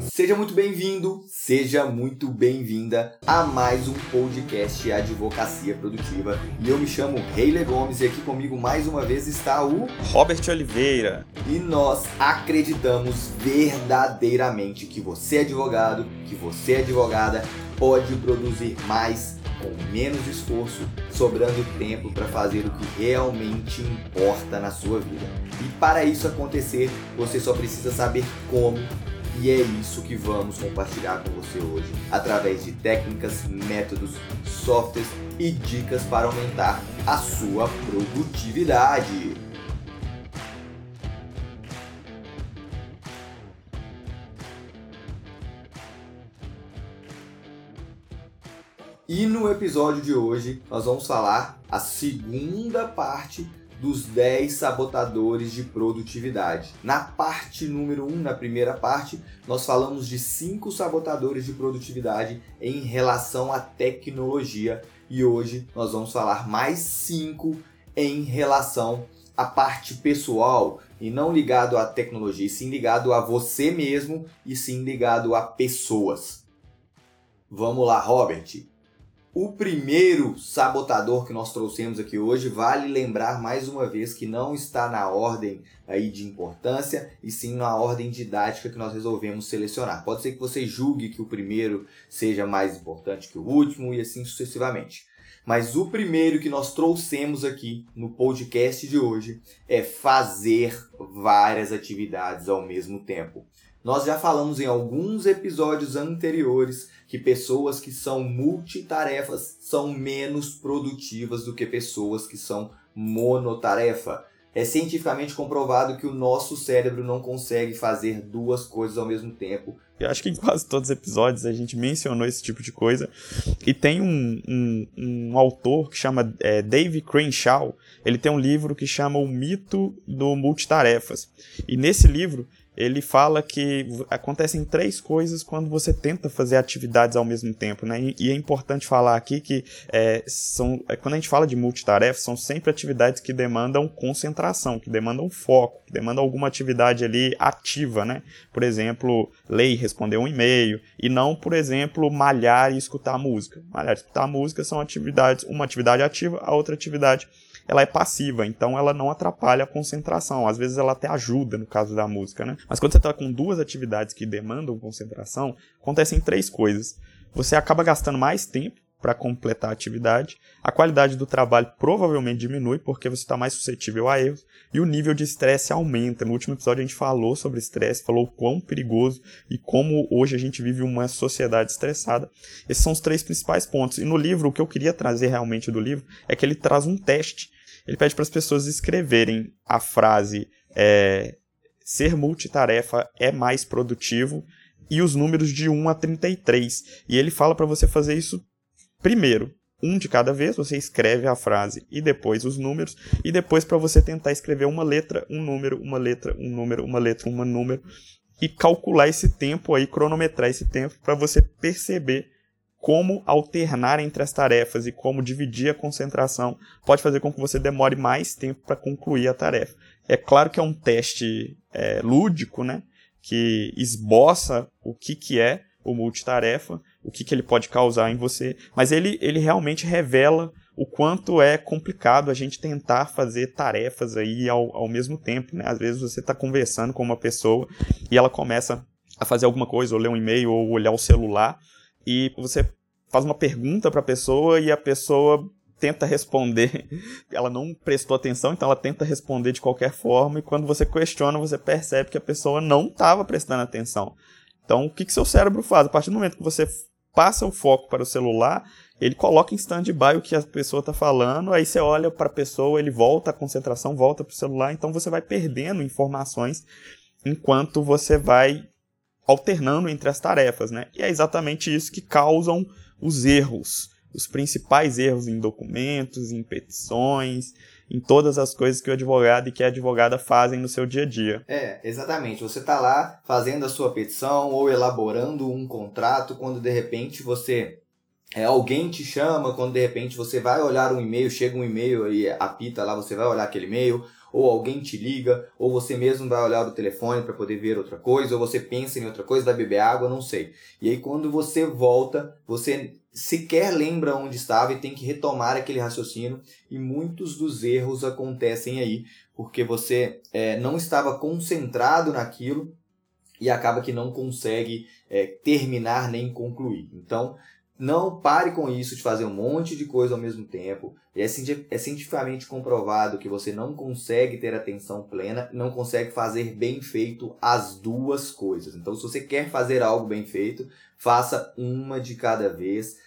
Seja muito bem-vindo, seja muito bem-vinda a mais um podcast Advocacia Produtiva. E eu me chamo Reile Gomes e aqui comigo mais uma vez está o Robert Oliveira. E nós acreditamos verdadeiramente que você é advogado, que você é advogada, pode produzir mais com menos esforço, sobrando tempo para fazer o que realmente importa na sua vida. E para isso acontecer, você só precisa saber como e é isso que vamos compartilhar com você hoje, através de técnicas, métodos, softwares e dicas para aumentar a sua produtividade. E no episódio de hoje nós vamos falar a segunda parte dos 10 sabotadores de produtividade. Na parte número 1, na primeira parte, nós falamos de 5 sabotadores de produtividade em relação à tecnologia e hoje nós vamos falar mais 5 em relação à parte pessoal e não ligado à tecnologia, e sim ligado a você mesmo e sim ligado a pessoas. Vamos lá, Robert. O primeiro sabotador que nós trouxemos aqui hoje vale lembrar mais uma vez que não está na ordem aí de importância e sim na ordem didática que nós resolvemos selecionar. Pode ser que você julgue que o primeiro seja mais importante que o último e assim sucessivamente. Mas o primeiro que nós trouxemos aqui no podcast de hoje é fazer várias atividades ao mesmo tempo. Nós já falamos em alguns episódios anteriores que pessoas que são multitarefas são menos produtivas do que pessoas que são monotarefa. É cientificamente comprovado que o nosso cérebro não consegue fazer duas coisas ao mesmo tempo. Eu acho que em quase todos os episódios a gente mencionou esse tipo de coisa. E tem um, um, um autor que chama é, Dave Crenshaw. Ele tem um livro que chama O Mito do Multitarefas. E nesse livro ele fala que acontecem três coisas quando você tenta fazer atividades ao mesmo tempo, né? E, é importante falar aqui que é, são, é, quando a gente fala de multitarefa, são sempre atividades que demandam concentração, que demandam foco, que demandam alguma atividade ali ativa, né? Por exemplo, ler e responder um e-mail, e não, por exemplo, malhar e escutar música. Malhar e escutar música são atividades, uma atividade ativa, a outra atividade ela é passiva, então ela não atrapalha a concentração. Às vezes ela até ajuda no caso da música, né? Mas quando você está com duas atividades que demandam concentração, acontecem três coisas. Você acaba gastando mais tempo para completar a atividade, a qualidade do trabalho provavelmente diminui porque você está mais suscetível a erros e o nível de estresse aumenta. No último episódio a gente falou sobre estresse, falou o quão perigoso e como hoje a gente vive uma sociedade estressada. Esses são os três principais pontos. E no livro, o que eu queria trazer realmente do livro é que ele traz um teste ele pede para as pessoas escreverem a frase é, ser multitarefa é mais produtivo e os números de 1 a 33. E ele fala para você fazer isso primeiro, um de cada vez, você escreve a frase e depois os números, e depois para você tentar escrever uma letra, um número, uma letra, um número, uma letra, um número, e calcular esse tempo aí, cronometrar esse tempo para você perceber como alternar entre as tarefas e como dividir a concentração pode fazer com que você demore mais tempo para concluir a tarefa. É claro que é um teste é, lúdico, né? Que esboça o que, que é o multitarefa, o que, que ele pode causar em você, mas ele, ele realmente revela o quanto é complicado a gente tentar fazer tarefas aí ao, ao mesmo tempo, né? Às vezes você está conversando com uma pessoa e ela começa a fazer alguma coisa, ou ler um e-mail, ou olhar o celular, e você faz uma pergunta para a pessoa e a pessoa tenta responder, ela não prestou atenção, então ela tenta responder de qualquer forma, e quando você questiona, você percebe que a pessoa não estava prestando atenção. Então, o que, que seu cérebro faz? A partir do momento que você passa o foco para o celular, ele coloca em stand-by o que a pessoa está falando, aí você olha para a pessoa, ele volta a concentração, volta para o celular, então você vai perdendo informações enquanto você vai alternando entre as tarefas, né? E é exatamente isso que causam os erros, os principais erros em documentos, em petições, em todas as coisas que o advogado e que a advogada fazem no seu dia a dia. É, exatamente. Você está lá fazendo a sua petição ou elaborando um contrato quando de repente você é, alguém te chama, quando de repente você vai olhar um e-mail, chega um e-mail e apita lá, você vai olhar aquele e-mail, ou alguém te liga, ou você mesmo vai olhar o telefone para poder ver outra coisa, ou você pensa em outra coisa, vai beber água, não sei. E aí quando você volta, você sequer lembra onde estava e tem que retomar aquele raciocínio e muitos dos erros acontecem aí porque você é, não estava concentrado naquilo e acaba que não consegue é, terminar nem concluir. Então, não pare com isso de fazer um monte de coisa ao mesmo tempo. É, é cientificamente comprovado que você não consegue ter atenção plena, não consegue fazer bem feito as duas coisas. Então, se você quer fazer algo bem feito, faça uma de cada vez,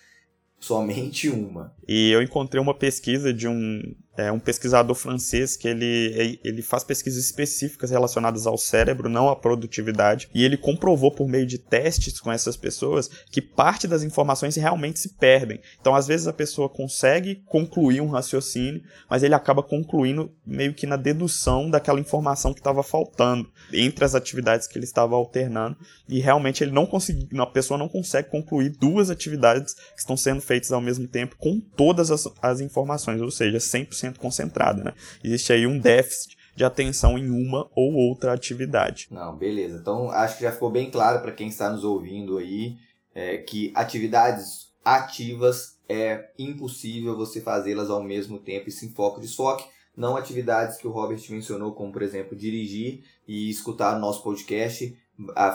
somente uma. E eu encontrei uma pesquisa de um é um pesquisador francês que ele, ele faz pesquisas específicas relacionadas ao cérebro, não à produtividade, e ele comprovou por meio de testes com essas pessoas que parte das informações realmente se perdem. Então, às vezes a pessoa consegue concluir um raciocínio, mas ele acaba concluindo meio que na dedução daquela informação que estava faltando entre as atividades que ele estava alternando, e realmente ele não conseguiu, a pessoa não consegue concluir duas atividades que estão sendo feitas ao mesmo tempo com todas as, as informações, ou seja, 100% 100% concentrada, né? Existe aí um déficit de atenção em uma ou outra atividade. Não, beleza. Então acho que já ficou bem claro para quem está nos ouvindo aí é, que atividades ativas é impossível você fazê-las ao mesmo tempo e sem foco de desfoque. Não atividades que o Robert mencionou, como por exemplo dirigir e escutar o nosso podcast,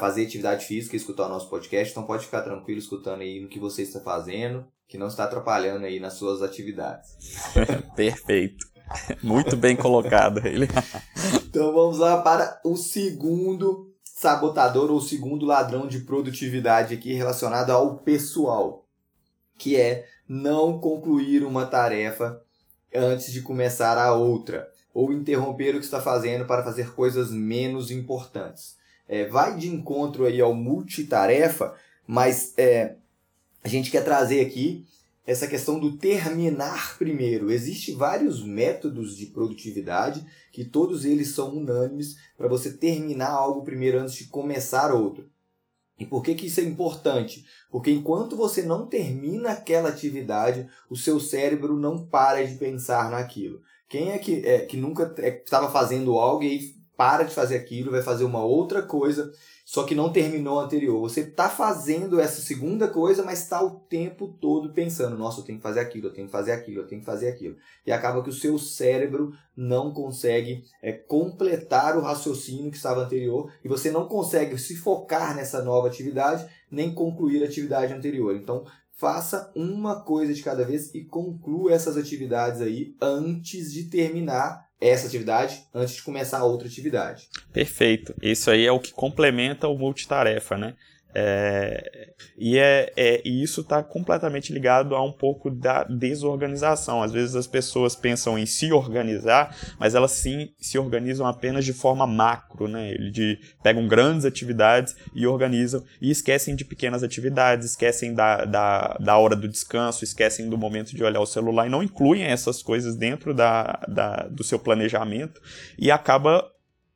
fazer atividade física e escutar o nosso podcast. Então pode ficar tranquilo escutando aí no que você está fazendo que não está atrapalhando aí nas suas atividades. Perfeito. Muito bem colocado ele. então vamos lá para o segundo sabotador ou o segundo ladrão de produtividade aqui relacionado ao pessoal, que é não concluir uma tarefa antes de começar a outra, ou interromper o que está fazendo para fazer coisas menos importantes. É, vai de encontro aí ao multitarefa, mas é, a gente quer trazer aqui essa questão do terminar primeiro. Existem vários métodos de produtividade que todos eles são unânimes para você terminar algo primeiro antes de começar outro. E por que, que isso é importante? Porque enquanto você não termina aquela atividade, o seu cérebro não para de pensar naquilo. Quem é que, é, que nunca é, estava fazendo algo e para de fazer aquilo, vai fazer uma outra coisa só que não terminou a anterior. Você está fazendo essa segunda coisa, mas está o tempo todo pensando: nossa, eu tenho que fazer aquilo, eu tenho que fazer aquilo, eu tenho que fazer aquilo. E acaba que o seu cérebro não consegue é, completar o raciocínio que estava anterior e você não consegue se focar nessa nova atividade nem concluir a atividade anterior. Então, faça uma coisa de cada vez e conclua essas atividades aí antes de terminar essa atividade antes de começar a outra atividade. Perfeito. Isso aí é o que complementa o multitarefa, né? É, e, é, é, e isso está completamente ligado a um pouco da desorganização. Às vezes as pessoas pensam em se organizar, mas elas sim se organizam apenas de forma macro, né? De, pegam grandes atividades e organizam e esquecem de pequenas atividades, esquecem da, da, da hora do descanso, esquecem do momento de olhar o celular e não incluem essas coisas dentro da, da, do seu planejamento e acaba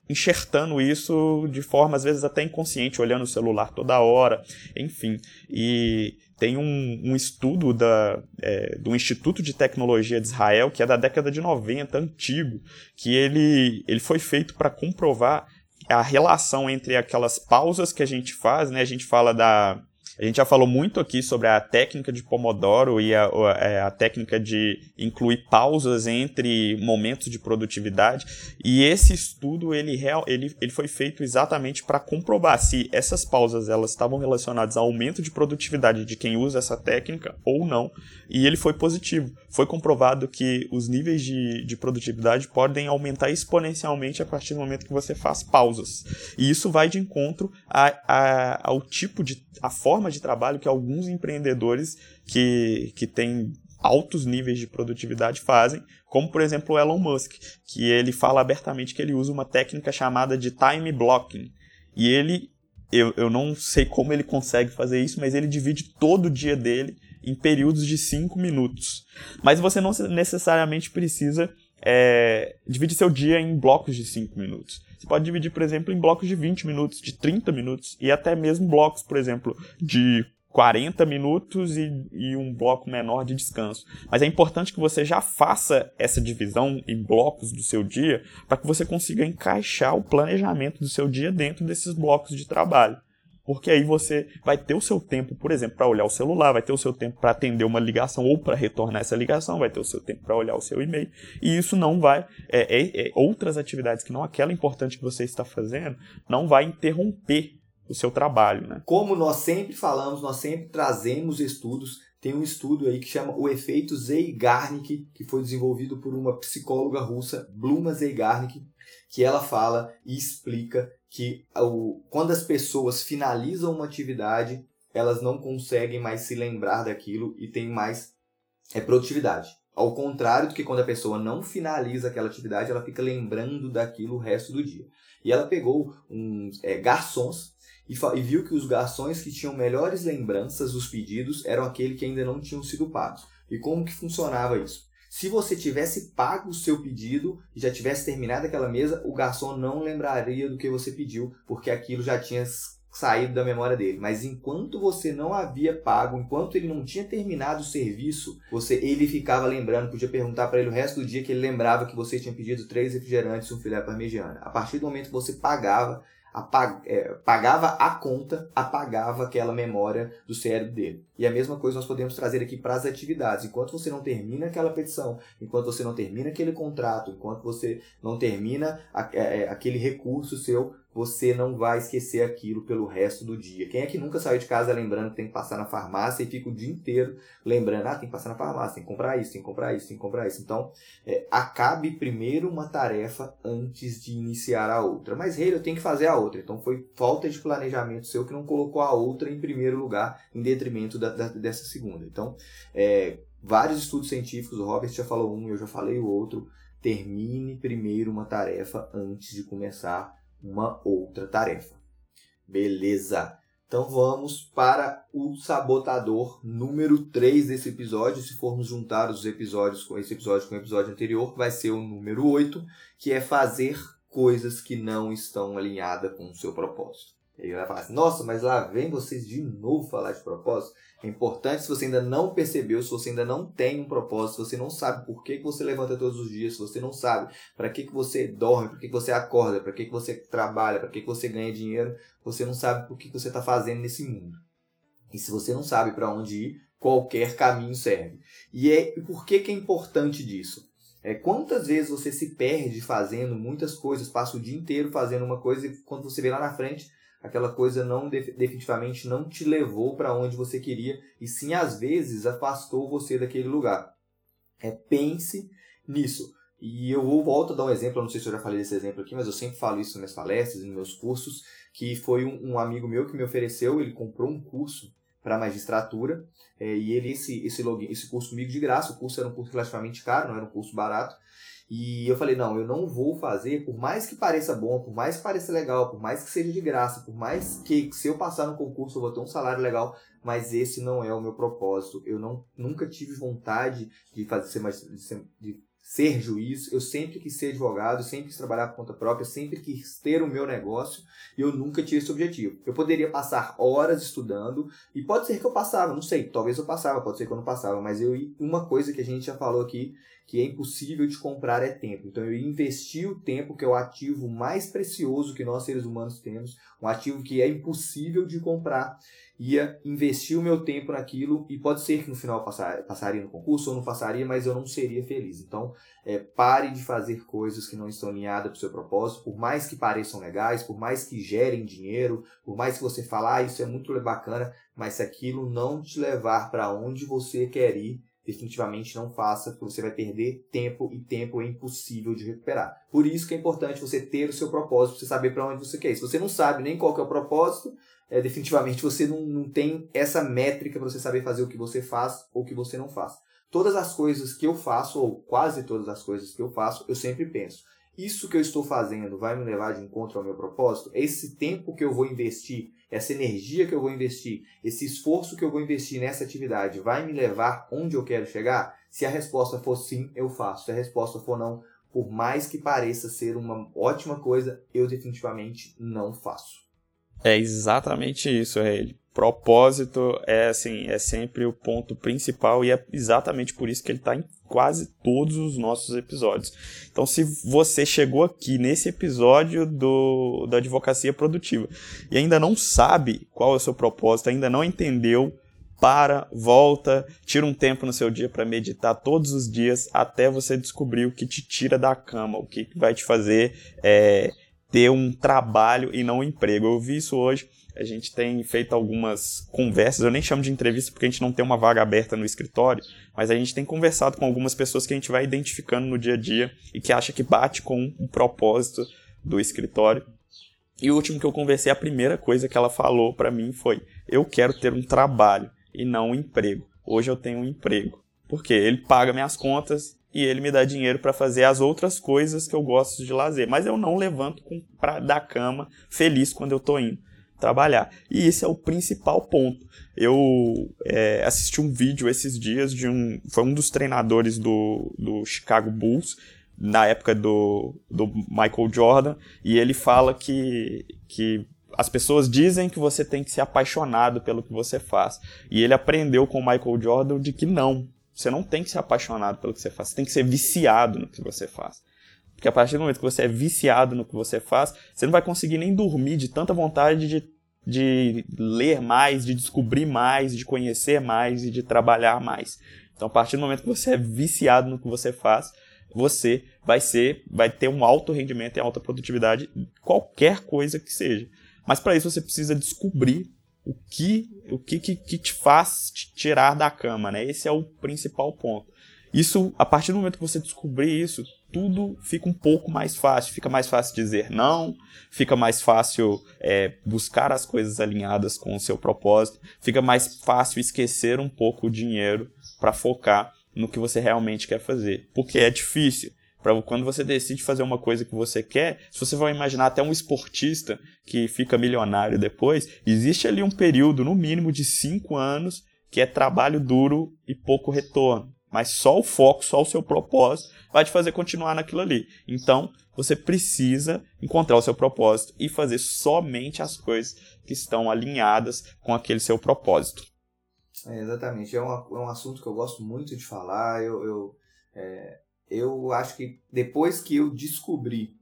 enxertando isso de forma às vezes até inconsciente, olhando o celular toda hora, enfim. E tem um, um estudo da, é, do Instituto de Tecnologia de Israel, que é da década de 90, antigo, que ele, ele foi feito para comprovar a relação entre aquelas pausas que a gente faz, né? A gente fala da a gente já falou muito aqui sobre a técnica de Pomodoro e a, a, é, a, técnica de incluir pausas entre momentos de produtividade. E esse estudo ele, ele, ele foi feito exatamente para comprovar se essas pausas elas estavam relacionadas ao aumento de produtividade de quem usa essa técnica ou não. E ele foi positivo. Foi comprovado que os níveis de, de produtividade podem aumentar exponencialmente a partir do momento que você faz pausas. E isso vai de encontro a, a, ao tipo de a forma de trabalho que alguns empreendedores que, que têm altos níveis de produtividade fazem, como por exemplo o Elon Musk, que ele fala abertamente que ele usa uma técnica chamada de time blocking. E ele, eu, eu não sei como ele consegue fazer isso, mas ele divide todo o dia dele em períodos de 5 minutos. Mas você não necessariamente precisa é, dividir seu dia em blocos de 5 minutos. Você pode dividir, por exemplo, em blocos de 20 minutos, de 30 minutos e até mesmo blocos, por exemplo, de 40 minutos e, e, um bloco menor de descanso. Mas é importante que você já faça essa divisão em blocos do seu dia para que você consiga encaixar o planejamento do seu dia dentro desses blocos de trabalho. Porque aí você vai ter o seu tempo, por exemplo, para olhar o celular, vai ter o seu tempo para atender uma ligação ou para retornar essa ligação, vai ter o seu tempo para olhar o seu e-mail. E isso não vai. É, é, é, outras atividades que não aquela importante que você está fazendo, não vai interromper o seu trabalho. Né? Como nós sempre falamos, nós sempre trazemos estudos. Tem um estudo aí que chama o efeito Zeigarnik, que foi desenvolvido por uma psicóloga russa, Bluma Zeigarnik, que ela fala e explica que o, quando as pessoas finalizam uma atividade, elas não conseguem mais se lembrar daquilo e tem mais é, produtividade. Ao contrário do que quando a pessoa não finaliza aquela atividade, ela fica lembrando daquilo o resto do dia. E ela pegou uns é, garçons e, e, viu que os garçons que tinham melhores lembranças dos pedidos eram aqueles que ainda não tinham sido pagos. E como que funcionava isso? Se você tivesse pago o seu pedido e já tivesse terminado aquela mesa, o garçom não lembraria do que você pediu, porque aquilo já tinha saído da memória dele. Mas enquanto você não havia pago, enquanto ele não tinha terminado o serviço, você ele ficava lembrando, podia perguntar para ele o resto do dia que ele lembrava que você tinha pedido três refrigerantes e um filé parmegiana. A partir do momento que você pagava, apag, é, pagava a conta, apagava aquela memória do cérebro dele. E a mesma coisa nós podemos trazer aqui para as atividades. Enquanto você não termina aquela petição, enquanto você não termina aquele contrato, enquanto você não termina a, é, aquele recurso seu, você não vai esquecer aquilo pelo resto do dia. Quem é que nunca saiu de casa lembrando que tem que passar na farmácia e fica o dia inteiro lembrando, ah, tem que passar na farmácia, tem que comprar isso, tem que comprar isso, tem que comprar isso. Então, é, acabe primeiro uma tarefa antes de iniciar a outra. Mas, rei, eu tenho que fazer a outra. Então, foi falta de planejamento seu que não colocou a outra em primeiro lugar, em detrimento da, da, dessa segunda. Então, é, vários estudos científicos, o Robert já falou um, eu já falei o outro. Termine primeiro uma tarefa antes de começar uma outra tarefa. Beleza. Então vamos para o sabotador número 3 desse episódio. Se formos juntar os episódios com esse episódio com o episódio anterior, vai ser o número 8, que é fazer coisas que não estão alinhadas com o seu propósito. E aí vai falar assim, nossa, mas lá vem vocês de novo falar de propósito. É importante se você ainda não percebeu, se você ainda não tem um propósito, se você não sabe por que, que você levanta todos os dias, se você não sabe para que, que você dorme, para que, que você acorda, para que, que você trabalha, para que, que você ganha dinheiro, você não sabe por que, que você está fazendo nesse mundo. E se você não sabe para onde ir, qualquer caminho serve. E é por que, que é importante disso? É, quantas vezes você se perde fazendo muitas coisas, passa o dia inteiro fazendo uma coisa e quando você vê lá na frente, aquela coisa não definitivamente não te levou para onde você queria e sim às vezes afastou você daquele lugar. É, pense nisso. E eu vou volto a dar um exemplo, eu não sei se eu já falei desse exemplo aqui, mas eu sempre falo isso nas minhas palestras, nos meus cursos, que foi um, um amigo meu que me ofereceu, ele comprou um curso para magistratura, é, e ele esse esse login, esse curso comigo de graça, o curso era um curso relativamente caro, não era um curso barato, e eu falei, não, eu não vou fazer, por mais que pareça bom, por mais que pareça legal, por mais que seja de graça, por mais que se eu passar no concurso eu vou ter um salário legal, mas esse não é o meu propósito. Eu não, nunca tive vontade de fazer de ser, de ser juiz, eu sempre quis ser advogado, sempre quis trabalhar por conta própria, sempre quis ter o meu negócio e eu nunca tive esse objetivo. Eu poderia passar horas estudando e pode ser que eu passava, não sei, talvez eu passava, pode ser que eu não passava, mas eu uma coisa que a gente já falou aqui que é impossível de comprar é tempo. Então eu investi o tempo, que é o ativo mais precioso que nós seres humanos temos, um ativo que é impossível de comprar, ia investir o meu tempo naquilo e pode ser que no final passar, passaria no concurso ou não passaria, mas eu não seria feliz. Então, é, pare de fazer coisas que não estão alinhadas para o seu propósito, por mais que pareçam legais, por mais que gerem dinheiro, por mais que você fale, ah, isso é muito bacana, mas se aquilo não te levar para onde você quer ir, definitivamente não faça, porque você vai perder tempo e tempo é impossível de recuperar. Por isso que é importante você ter o seu propósito, você saber para onde você quer ir. Se você não sabe nem qual é o propósito, é, definitivamente você não, não tem essa métrica para você saber fazer o que você faz ou o que você não faz. Todas as coisas que eu faço, ou quase todas as coisas que eu faço, eu sempre penso, isso que eu estou fazendo vai me levar de encontro ao meu propósito? Esse tempo que eu vou investir essa energia que eu vou investir, esse esforço que eu vou investir nessa atividade vai me levar onde eu quero chegar? Se a resposta for sim, eu faço. Se a resposta for não, por mais que pareça ser uma ótima coisa, eu definitivamente não faço. É exatamente isso, é Propósito é assim, é sempre o ponto principal e é exatamente por isso que ele está em quase todos os nossos episódios. Então, se você chegou aqui nesse episódio do, da advocacia produtiva e ainda não sabe qual é o seu propósito, ainda não entendeu, para, volta, tira um tempo no seu dia para meditar todos os dias até você descobrir o que te tira da cama, o que vai te fazer é, ter um trabalho e não um emprego. Eu vi isso hoje a gente tem feito algumas conversas, eu nem chamo de entrevista porque a gente não tem uma vaga aberta no escritório, mas a gente tem conversado com algumas pessoas que a gente vai identificando no dia a dia e que acha que bate com o propósito do escritório. E o último que eu conversei, a primeira coisa que ela falou para mim foi: "Eu quero ter um trabalho e não um emprego. Hoje eu tenho um emprego, porque ele paga minhas contas e ele me dá dinheiro para fazer as outras coisas que eu gosto de lazer, mas eu não levanto com, pra, da cama feliz quando eu tô indo trabalhar. E esse é o principal ponto. Eu é, assisti um vídeo esses dias de um. Foi um dos treinadores do, do Chicago Bulls, na época do, do Michael Jordan, e ele fala que, que as pessoas dizem que você tem que ser apaixonado pelo que você faz. E ele aprendeu com o Michael Jordan de que não. Você não tem que ser apaixonado pelo que você faz, você tem que ser viciado no que você faz. Porque a partir do momento que você é viciado no que você faz, você não vai conseguir nem dormir de tanta vontade de, de ler mais, de descobrir mais, de conhecer mais e de trabalhar mais. Então, a partir do momento que você é viciado no que você faz, você vai ser, vai ter um alto rendimento e alta produtividade qualquer coisa que seja. Mas para isso você precisa descobrir o que o que, que, que te faz te tirar da cama, né? Esse é o principal ponto. Isso, a partir do momento que você descobrir isso, tudo fica um pouco mais fácil. Fica mais fácil dizer não, fica mais fácil é, buscar as coisas alinhadas com o seu propósito, fica mais fácil esquecer um pouco o dinheiro para focar no que você realmente quer fazer. Porque é difícil. Para quando você decide fazer uma coisa que você quer, se você vai imaginar até um esportista que fica milionário depois, existe ali um período, no mínimo, de cinco anos que é trabalho duro e pouco retorno. Mas só o foco, só o seu propósito vai te fazer continuar naquilo ali. Então, você precisa encontrar o seu propósito e fazer somente as coisas que estão alinhadas com aquele seu propósito. É, exatamente. É um, é um assunto que eu gosto muito de falar. Eu, eu, é, eu acho que depois que eu descobri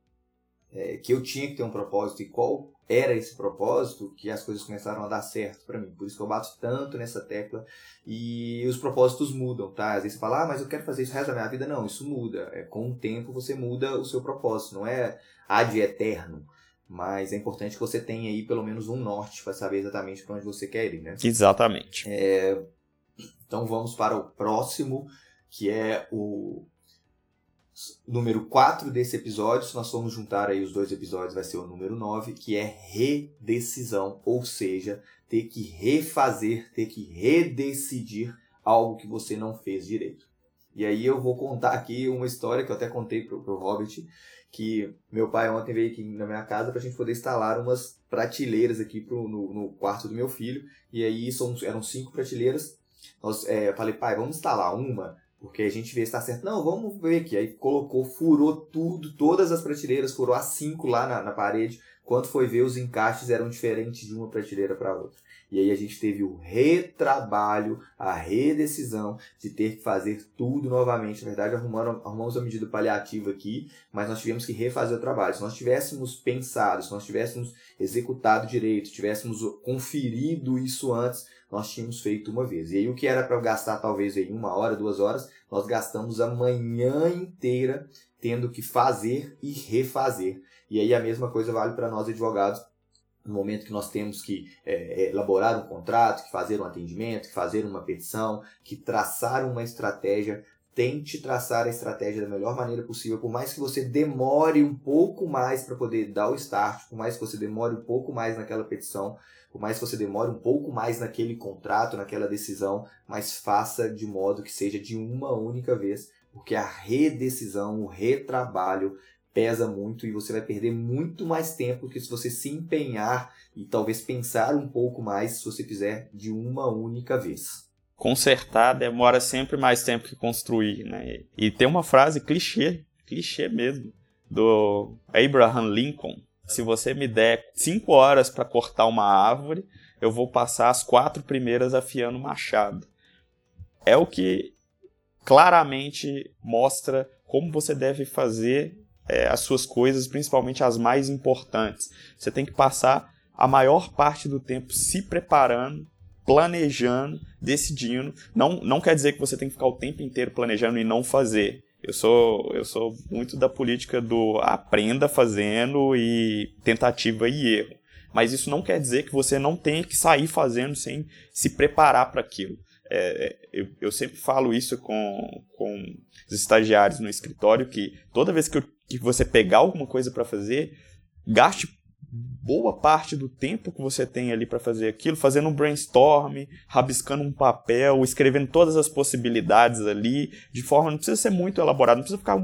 é, que eu tinha que ter um propósito e qual era esse propósito que as coisas começaram a dar certo para mim. Por isso que eu bato tanto nessa tecla e os propósitos mudam, tá? Às vezes você fala, ah, mas eu quero fazer isso o resto da minha vida. Não, isso muda. É, com o tempo você muda o seu propósito, não é ad eterno. Mas é importante que você tenha aí pelo menos um norte para saber exatamente para onde você quer ir, né? Exatamente. É... Então vamos para o próximo, que é o número 4 desse episódio, se nós formos juntar aí os dois episódios, vai ser o número 9, que é redecisão, ou seja, ter que refazer, ter que redecidir algo que você não fez direito. E aí eu vou contar aqui uma história que eu até contei pro, pro Hobbit, que meu pai ontem veio aqui na minha casa para a gente poder instalar umas prateleiras aqui pro, no, no, quarto do meu filho, e aí são, eram cinco prateleiras, nós, é, eu falei, pai, vamos instalar uma porque a gente vê se está certo. Não, vamos ver aqui. Aí colocou, furou tudo, todas as prateleiras, furou as cinco lá na, na parede. Quando foi ver, os encaixes eram diferentes de uma prateleira para outra. E aí a gente teve o retrabalho, a redecisão de ter que fazer tudo novamente. Na verdade, arrumamos a medida paliativa aqui, mas nós tivemos que refazer o trabalho. Se nós tivéssemos pensado, se nós tivéssemos executado direito, tivéssemos conferido isso antes, nós tínhamos feito uma vez. E aí o que era para gastar talvez aí uma hora, duas horas, nós gastamos a manhã inteira tendo que fazer e refazer. E aí a mesma coisa vale para nós advogados no momento que nós temos que é, é, elaborar um contrato, que fazer um atendimento, que fazer uma petição, que traçar uma estratégia, tente traçar a estratégia da melhor maneira possível, por mais que você demore um pouco mais para poder dar o start, por mais que você demore um pouco mais naquela petição, por mais que você demore um pouco mais naquele contrato, naquela decisão, mas faça de modo que seja de uma única vez, porque a redecisão, o retrabalho pesa muito e você vai perder muito mais tempo que se você se empenhar e talvez pensar um pouco mais se você fizer de uma única vez. Consertar demora sempre mais tempo que construir, né? E tem uma frase clichê, clichê mesmo, do Abraham Lincoln, se você me der cinco horas para cortar uma árvore, eu vou passar as quatro primeiras afiando o machado. É o que claramente mostra como você deve fazer é, as suas coisas, principalmente as mais importantes. Você tem que passar a maior parte do tempo se preparando, planejando, decidindo. Não, não quer dizer que você tem que ficar o tempo inteiro planejando e não fazer. Eu sou, eu sou muito da política do aprenda fazendo e tentativa e erro. Mas isso não quer dizer que você não tenha que sair fazendo sem se preparar para aquilo. É, eu, eu, sempre falo isso com, com os estagiários no escritório, que toda vez que, eu, que você pegar alguma coisa para fazer, gaste boa parte do tempo que você tem ali para fazer aquilo, fazendo um brainstorm, rabiscando um papel, escrevendo todas as possibilidades ali, de forma não precisa ser muito elaborado, não precisa ficar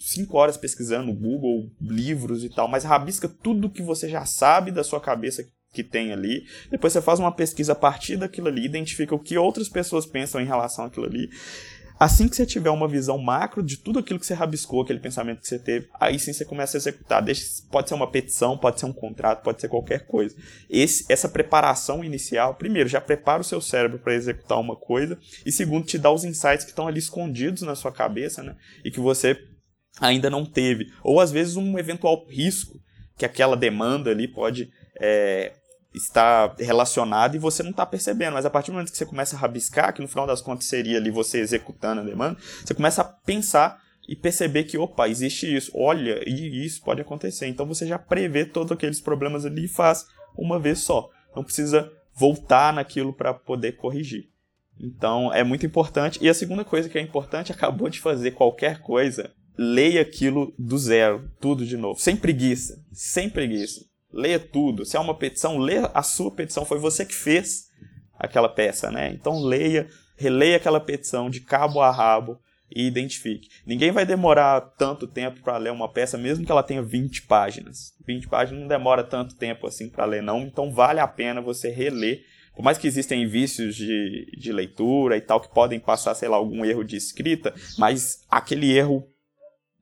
cinco horas pesquisando Google, livros e tal, mas rabisca tudo que você já sabe da sua cabeça que tem ali. Depois você faz uma pesquisa a partir daquilo ali, identifica o que outras pessoas pensam em relação àquilo ali. Assim que você tiver uma visão macro de tudo aquilo que você rabiscou, aquele pensamento que você teve, aí sim você começa a executar. pode ser uma petição, pode ser um contrato, pode ser qualquer coisa. Esse, essa preparação inicial, primeiro, já prepara o seu cérebro para executar uma coisa, e segundo, te dá os insights que estão ali escondidos na sua cabeça, né? E que você ainda não teve. Ou às vezes um eventual risco que aquela demanda ali pode é, está relacionado e você não está percebendo. Mas a partir do momento que você começa a rabiscar, que no final das contas seria ali você executando a demanda, você começa a pensar e perceber que, opa, existe isso, olha, e isso pode acontecer. Então você já prevê todos aqueles problemas ali e faz uma vez só. Não precisa voltar naquilo para poder corrigir. Então é muito importante. E a segunda coisa que é importante, acabou de fazer qualquer coisa, leia aquilo do zero, tudo de novo, sem preguiça, sem preguiça. Leia tudo. Se é uma petição, lê a sua petição. Foi você que fez aquela peça, né? Então leia, releia aquela petição de cabo a rabo e identifique. Ninguém vai demorar tanto tempo para ler uma peça, mesmo que ela tenha 20 páginas. 20 páginas não demora tanto tempo assim para ler, não. Então vale a pena você reler. Por mais que existem vícios de, de leitura e tal, que podem passar, sei lá, algum erro de escrita, mas aquele erro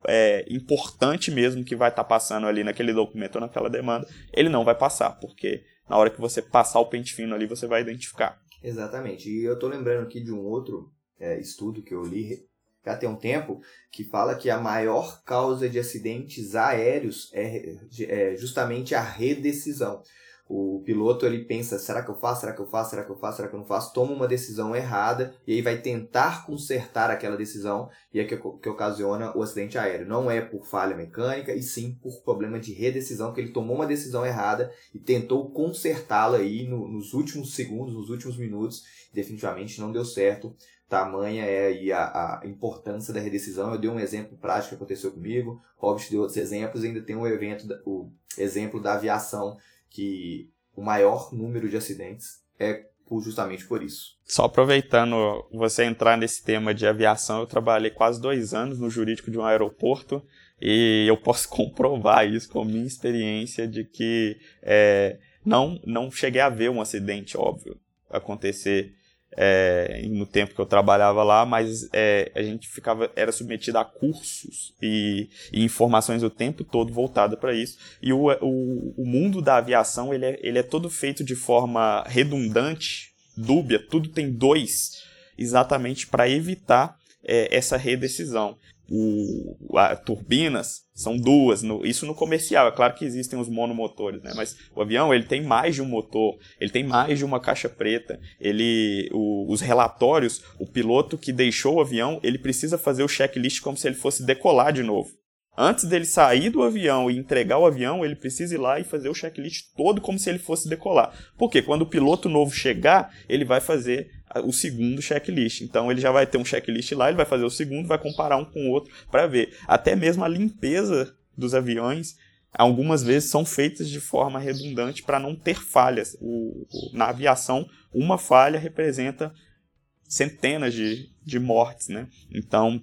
é, importante mesmo que vai estar tá passando ali naquele documento ou naquela demanda, ele não vai passar, porque na hora que você passar o pente fino ali, você vai identificar. Exatamente. E eu estou lembrando aqui de um outro é, estudo que eu li já tem um tempo, que fala que a maior causa de acidentes aéreos é, é justamente a redecisão o piloto ele pensa, será que eu faço, será que eu faço, será que eu faço, será que eu não faço, toma uma decisão errada e aí vai tentar consertar aquela decisão e é que, que ocasiona o acidente aéreo. Não é por falha mecânica e sim por problema de redecisão, que ele tomou uma decisão errada e tentou consertá-la aí no, nos últimos segundos, nos últimos minutos, definitivamente não deu certo. Tamanha é aí a, a importância da redecisão. Eu dei um exemplo prático que aconteceu comigo, Hobbit deu outros exemplos, ainda tem um evento, o exemplo da aviação que o maior número de acidentes é justamente por isso. Só aproveitando você entrar nesse tema de aviação, eu trabalhei quase dois anos no jurídico de um aeroporto e eu posso comprovar isso com a minha experiência de que é, não, não cheguei a ver um acidente, óbvio, acontecer é, no tempo que eu trabalhava lá, mas é, a gente ficava era submetido a cursos e, e informações o tempo todo voltada para isso. E o, o, o, mundo da aviação ele é, ele é todo feito de forma redundante, dúbia, tudo tem dois, exatamente para evitar é, essa redecisão o, a, turbinas são duas, no, isso no comercial, é claro que existem os monomotores, né? mas o avião ele tem mais de um motor, ele tem mais de uma caixa preta, ele, o, os relatórios, o piloto que deixou o avião, ele precisa fazer o checklist como se ele fosse decolar de novo. Antes dele sair do avião e entregar o avião, ele precisa ir lá e fazer o checklist todo como se ele fosse decolar. Porque quando o piloto novo chegar, ele vai fazer o segundo checklist. Então ele já vai ter um checklist lá, ele vai fazer o segundo, vai comparar um com o outro para ver. Até mesmo a limpeza dos aviões, algumas vezes são feitas de forma redundante para não ter falhas. O, o, na aviação, uma falha representa centenas de, de mortes, né? Então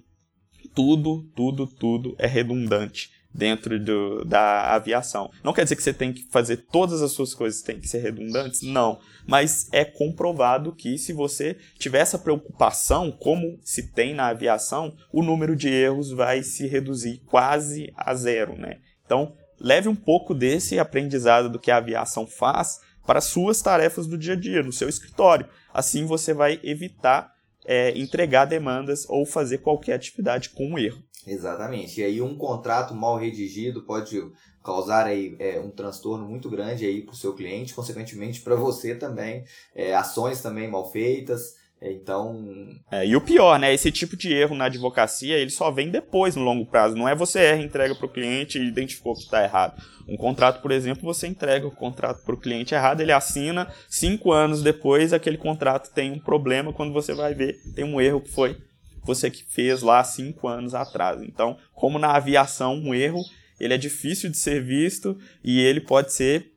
tudo, tudo, tudo é redundante dentro do, da aviação. Não quer dizer que você tem que fazer todas as suas coisas têm que ser redundantes, não. Mas é comprovado que se você tiver essa preocupação, como se tem na aviação, o número de erros vai se reduzir quase a zero, né? Então, leve um pouco desse aprendizado do que a aviação faz para suas tarefas do dia a dia, no seu escritório. Assim você vai evitar é, entregar demandas ou fazer qualquer atividade com erro. Exatamente. E aí um contrato mal redigido pode causar aí é, um transtorno muito grande aí para o seu cliente, consequentemente para você também, é, ações também mal feitas. Então. É, e o pior, né? Esse tipo de erro na advocacia ele só vem depois no longo prazo. Não é você erra, entrega para o cliente e identificou que está errado. Um contrato, por exemplo, você entrega o contrato para o cliente errado, ele assina, cinco anos depois aquele contrato tem um problema. Quando você vai ver, tem um erro que foi você que fez lá cinco anos atrás. Então, como na aviação, um erro ele é difícil de ser visto e ele pode ser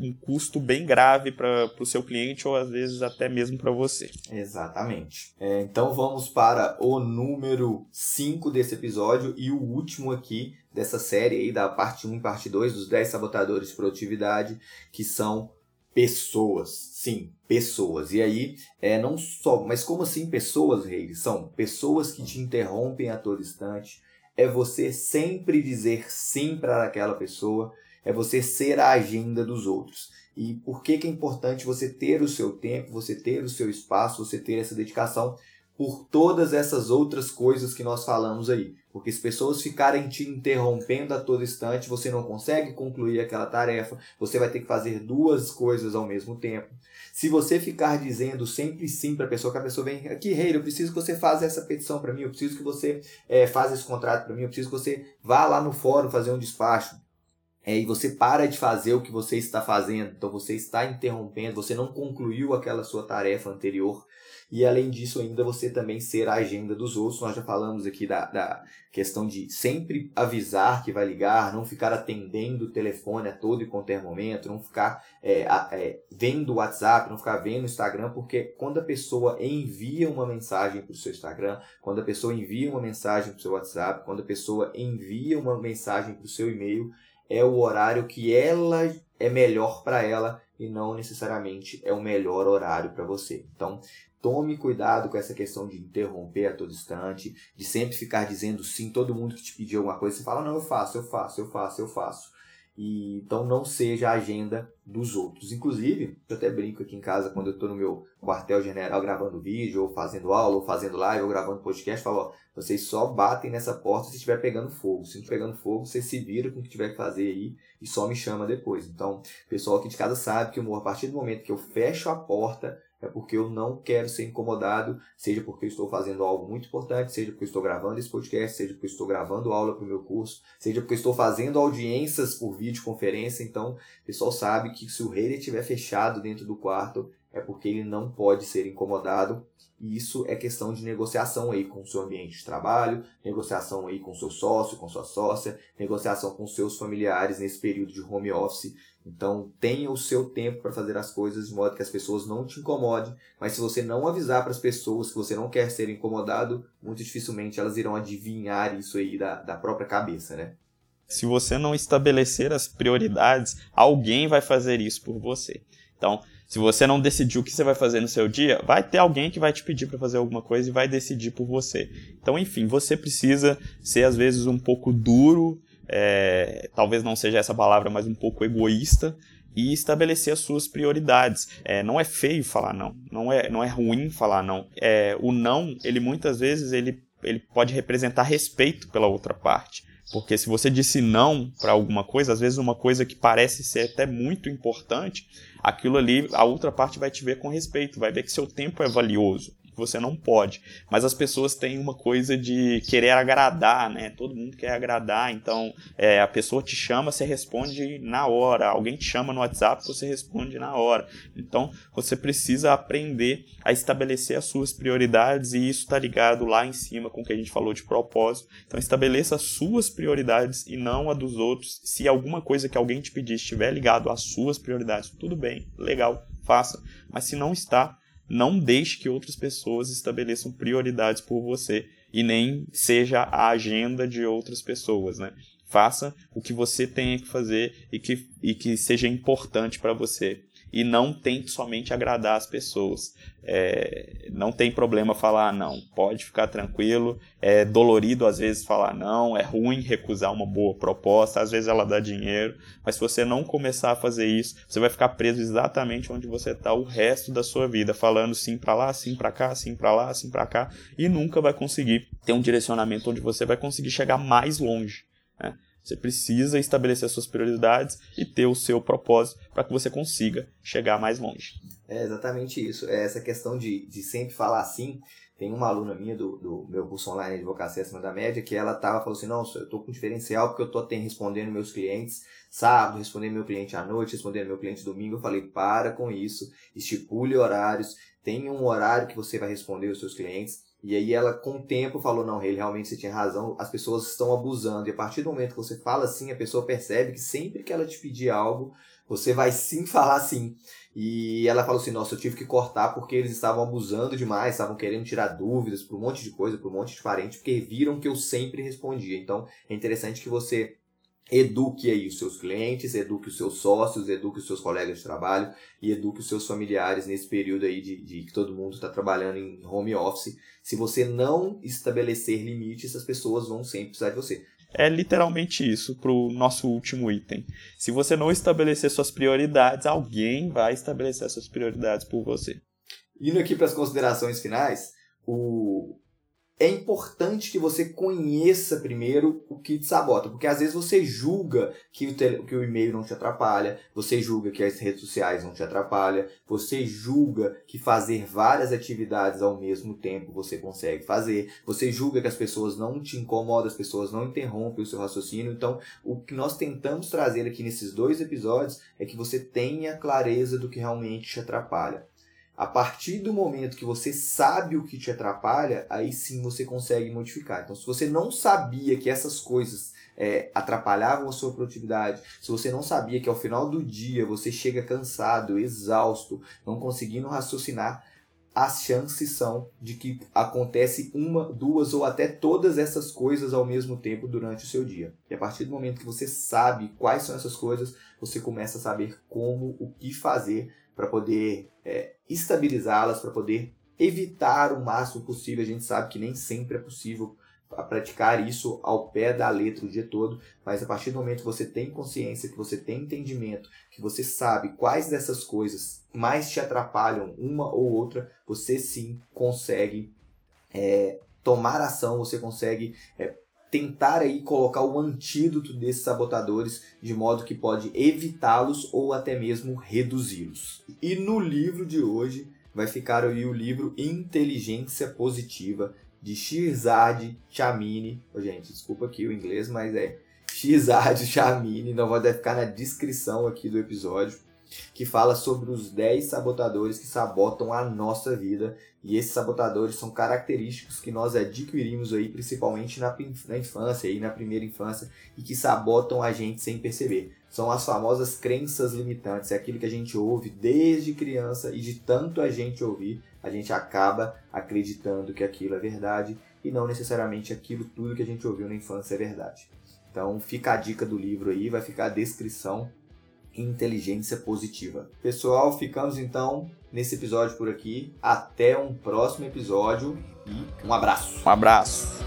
um custo bem grave para o seu cliente ou às vezes até mesmo para você. Exatamente. É, então vamos para o número 5 desse episódio e o último aqui dessa série aí da parte 1 e parte 2 dos 10 sabotadores de produtividade, que são pessoas. Sim, pessoas. E aí, é não só, mas como assim pessoas, Rei? São pessoas que te interrompem a todo instante. É você sempre dizer sim para aquela pessoa é você ser a agenda dos outros. E por que, que é importante você ter o seu tempo, você ter o seu espaço, você ter essa dedicação por todas essas outras coisas que nós falamos aí. Porque se pessoas ficarem te interrompendo a todo instante, você não consegue concluir aquela tarefa, você vai ter que fazer duas coisas ao mesmo tempo. Se você ficar dizendo sempre sim para a pessoa, que a pessoa vem aqui, rei, eu preciso que você faça essa petição para mim, eu preciso que você é, faça esse contrato para mim, eu preciso que você vá lá no fórum fazer um despacho é, e você para de fazer o que você está fazendo, então você está interrompendo, você não concluiu aquela sua tarefa anterior, e além disso, ainda você também ser a agenda dos outros. Nós já falamos aqui da, da questão de sempre avisar que vai ligar, não ficar atendendo o telefone a todo e qualquer momento, não ficar é, é, vendo o WhatsApp, não ficar vendo o Instagram, porque quando a pessoa envia uma mensagem para o seu Instagram, quando a pessoa envia uma mensagem para o seu WhatsApp, quando a pessoa envia uma mensagem para o seu e-mail, é o horário que ela é melhor para ela e não necessariamente é o melhor horário para você. Então, tome cuidado com essa questão de interromper a todo instante, de sempre ficar dizendo sim, todo mundo que te pedir alguma coisa, você fala, não, eu faço, eu faço, eu faço, eu faço. E, então não seja a agenda dos outros. Inclusive, eu até brinco aqui em casa quando eu estou no meu quartel-general gravando vídeo, ou fazendo aula, ou fazendo live, ou gravando podcast, falo, ó, vocês só batem nessa porta se estiver pegando fogo. Se não estiver pegando fogo, você se vira com o que tiver que fazer aí e só me chama depois. Então, o pessoal aqui de casa sabe que a partir do momento que eu fecho a porta, é porque eu não quero ser incomodado, seja porque eu estou fazendo algo muito importante, seja porque eu estou gravando esse podcast, seja porque eu estou gravando aula para o meu curso, seja porque eu estou fazendo audiências por videoconferência. Então, o pessoal sabe que se o rei estiver fechado dentro do quarto, é porque ele não pode ser incomodado. E isso é questão de negociação aí com o seu ambiente de trabalho, negociação aí com o seu sócio, com sua sócia, negociação com seus familiares nesse período de home office então, tenha o seu tempo para fazer as coisas de modo que as pessoas não te incomodem. Mas se você não avisar para as pessoas que você não quer ser incomodado, muito dificilmente elas irão adivinhar isso aí da, da própria cabeça, né? Se você não estabelecer as prioridades, alguém vai fazer isso por você. Então, se você não decidiu o que você vai fazer no seu dia, vai ter alguém que vai te pedir para fazer alguma coisa e vai decidir por você. Então, enfim, você precisa ser às vezes um pouco duro é, talvez não seja essa palavra, mas um pouco egoísta e estabelecer as suas prioridades. É, não é feio falar não, não é, não é ruim falar não. É, o não, ele muitas vezes ele, ele pode representar respeito pela outra parte. Porque se você disse não para alguma coisa, às vezes uma coisa que parece ser até muito importante, aquilo ali, a outra parte vai te ver com respeito, vai ver que seu tempo é valioso você não pode. Mas as pessoas têm uma coisa de querer agradar, né? Todo mundo quer agradar, então é, a pessoa te chama, você responde na hora. Alguém te chama no WhatsApp, você responde na hora. Então você precisa aprender a estabelecer as suas prioridades e isso está ligado lá em cima com o que a gente falou de propósito. Então estabeleça as suas prioridades e não a dos outros. Se alguma coisa que alguém te pedir estiver ligado às suas prioridades, tudo bem, legal, faça. Mas se não está, não deixe que outras pessoas estabeleçam prioridades por você e nem seja a agenda de outras pessoas, né? Faça o que você tenha que fazer e que, e que seja importante para você. E não tente somente agradar as pessoas. É, não tem problema falar não, pode ficar tranquilo. É dolorido às vezes falar não, é ruim recusar uma boa proposta, às vezes ela dá dinheiro, mas se você não começar a fazer isso, você vai ficar preso exatamente onde você está o resto da sua vida, falando sim para lá, sim para cá, sim para lá, sim para cá, e nunca vai conseguir ter um direcionamento onde você vai conseguir chegar mais longe. Né? Você precisa estabelecer suas prioridades e ter o seu propósito para que você consiga chegar mais longe. É exatamente isso. É essa questão de, de sempre falar assim. Tem uma aluna minha do, do meu curso online de advocacia acima da média que ela tava falou assim: não, eu tô com diferencial porque eu tem, respondendo meus clientes sábado, respondendo meu cliente à noite, respondendo meu cliente domingo. Eu falei: para com isso, estipule horários, tenha um horário que você vai responder os seus clientes e aí ela, com o tempo, falou, não, ele realmente você tinha razão, as pessoas estão abusando. E a partir do momento que você fala assim, a pessoa percebe que sempre que ela te pedir algo, você vai sim falar sim. E ela falou assim, nossa, eu tive que cortar porque eles estavam abusando demais, estavam querendo tirar dúvidas por um monte de coisa, por um monte de parente, porque viram que eu sempre respondia. Então, é interessante que você Eduque aí os seus clientes, eduque os seus sócios, eduque os seus colegas de trabalho e eduque os seus familiares nesse período aí de, de que todo mundo está trabalhando em home office. Se você não estabelecer limites, as pessoas vão sempre precisar de você. É literalmente isso para o nosso último item. Se você não estabelecer suas prioridades, alguém vai estabelecer suas prioridades por você. Indo aqui para as considerações finais, o, é importante que você conheça primeiro o que te sabota, porque às vezes você julga que o, tele, que o e-mail não te atrapalha, você julga que as redes sociais não te atrapalham, você julga que fazer várias atividades ao mesmo tempo você consegue fazer, você julga que as pessoas não te incomodam, as pessoas não interrompem o seu raciocínio. Então, o que nós tentamos trazer aqui nesses dois episódios é que você tenha clareza do que realmente te atrapalha. A partir do momento que você sabe o que te atrapalha, aí sim você consegue modificar. Então, se você não sabia que essas coisas é, atrapalhavam a sua produtividade, se você não sabia que ao final do dia você chega cansado, exausto, não conseguindo raciocinar, as chances são de que acontece uma, duas ou até todas essas coisas ao mesmo tempo durante o seu dia. E a partir do momento que você sabe quais são essas coisas, você começa a saber como, o que fazer para poder é, estabilizá-las, para poder evitar o máximo possível. A gente sabe que nem sempre é possível praticar isso ao pé da letra o dia todo, mas a partir do momento que você tem consciência, que você tem entendimento, que você sabe quais dessas coisas mais te atrapalham, uma ou outra, você sim consegue é, tomar ação, você consegue é, tentar aí colocar o antídoto desses sabotadores de modo que pode evitá-los ou até mesmo reduzi-los. E no livro de hoje vai ficar aí o livro Inteligência Positiva de Shirzad Chamini. Oh, gente, desculpa aqui o inglês, mas é Shirzad Chamini, não vai ficar na descrição aqui do episódio que fala sobre os 10 sabotadores que sabotam a nossa vida. E esses sabotadores são característicos que nós adquirimos aí, principalmente na, na infância, aí, na primeira infância, e que sabotam a gente sem perceber. São as famosas crenças limitantes, é aquilo que a gente ouve desde criança e de tanto a gente ouvir, a gente acaba acreditando que aquilo é verdade e não necessariamente aquilo tudo que a gente ouviu na infância é verdade. Então fica a dica do livro aí, vai ficar a descrição inteligência positiva. Pessoal, ficamos então nesse episódio por aqui. Até um próximo episódio e um abraço. Um abraço.